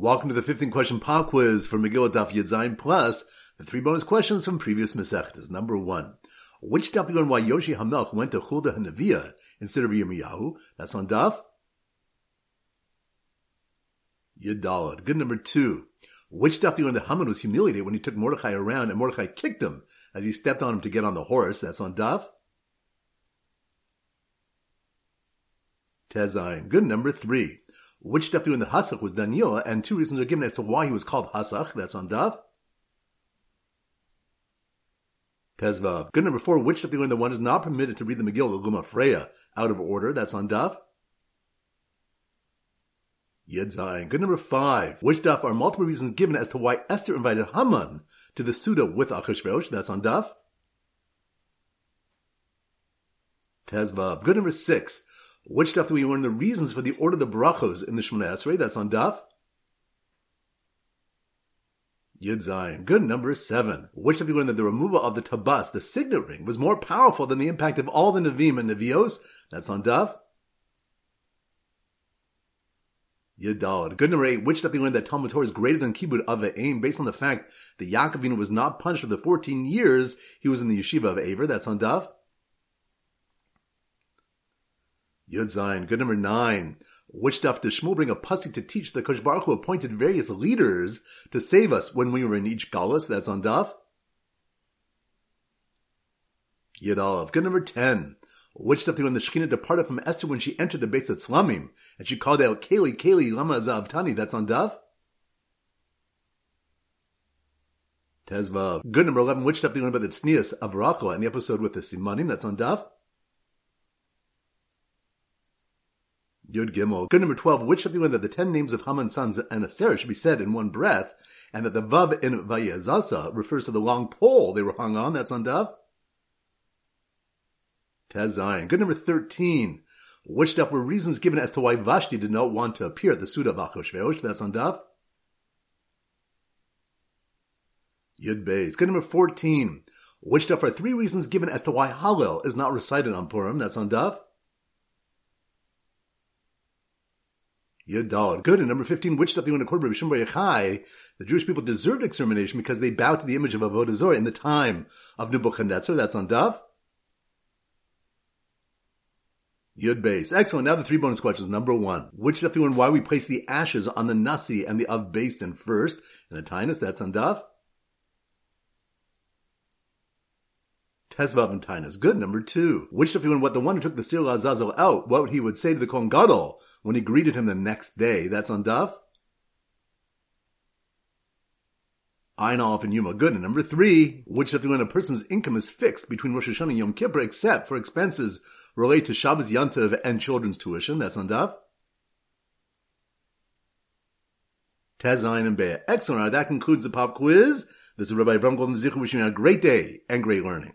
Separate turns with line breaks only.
Welcome to the 15 question pop quiz for Megillah Daf Yud Zayin plus the three bonus questions from previous Masechtas. Number one, which Daf learn why Yoshi Hamelch went to Huldah Hanaviyah instead of Yirmiyahu? That's on Daf. Yud Daled. Good number two. Which Daf learn that Haman was humiliated when he took Mordechai around and Mordechai kicked him as he stepped on him to get on the horse? That's on Daf. Tes Zayin. Good number three. Which Daf in the Hasach was Daniel, and two reasons are given as to why he was called Hasach. That's on Daf. Tes Vav. Good number four. Which Daf the one is not permitted to read the Megillah Luma Freya out of order. That's on Daf. Yud Zayin. Good number five. Which daf are multiple reasons given as to why Esther invited Haman to the Suda with Achashverosh? That's on daf. Tes Vav. Good number six. Which stuff do we learn the reasons for the order of the brachos in the Shemona Esrei? That's on daf. Yud Zayin. Good number seven. Which stuff do we learn that the removal of the tabas, the signet ring, was more powerful than the impact of all the Nevi'im and Nevios? That's on daf. Yud Daled. Good number eight. Which stuff do we learn that Talmud Torah is greater than Kibbud of Aim based on the fact that Yaakovinu was not punished for the 14 years he was in the yeshiva of Aver? That's on daf. Yud Zayin. Good number nine. Which daf does Shmuel bring a pasuk to teach that Kosh Baruch appointed various leaders to save us when we were in each galus? That's on daf. Yud Aleph. Good number ten. Which stuff daf when the Shekhinah departed from Esther when she entered the base of Tzlamim and she called out Keli Keli Lama Zavtani? That's on daf. Tes Vav. Good number 11. Which daf do you learn about the Tznias of Rachel and the episode with the Simanim? That's on daf. Yud Gimel. Good number 12. Which of the one that the ten names of Haman's sons and Asera should be said in one breath, and that the Vav in Vayezasa refers to the long pole they were hung on. That's on Dov. Tes Zayin. Good number 13. Which stuff were reasons given as to why Vashti did not want to appear at the Suda of Achashverosh? That's on Dov. Yud Beis. Good number 14. Which stuff are three reasons given as to why Hallel is not recited on Purim? That's on Dov. Good. And number 15, which stuff they went according to Shimbar Yochai, the Jewish people deserved extermination because they bowed to the image of Avodah Zorah in the time of Nebuchadnezzar. That's on Dav. Yud Beis. Excellent. Now the three bonus questions. Number one, which stuff do and why we place the ashes on the nasi and the av beis din first And a tinus? That's on Dav. And Taanis. Good. Number two. Which if you what the one who took the Seir Azazel out, what he would say to the Kohen Gadol when he greeted him the next day. That's on Daf. Ein Aleph and Yoma. Good. And number three. Which if when a person's income is fixed between Rosh Hashanah and Yom Kippur except for expenses related to Shabbos Yantav and children's tuition. That's on Daf. Tes Zayin and Be'ah. Excellent. That concludes the pop quiz. This is Rabbi Avram Golden Zichu wishing you a great day and great learning.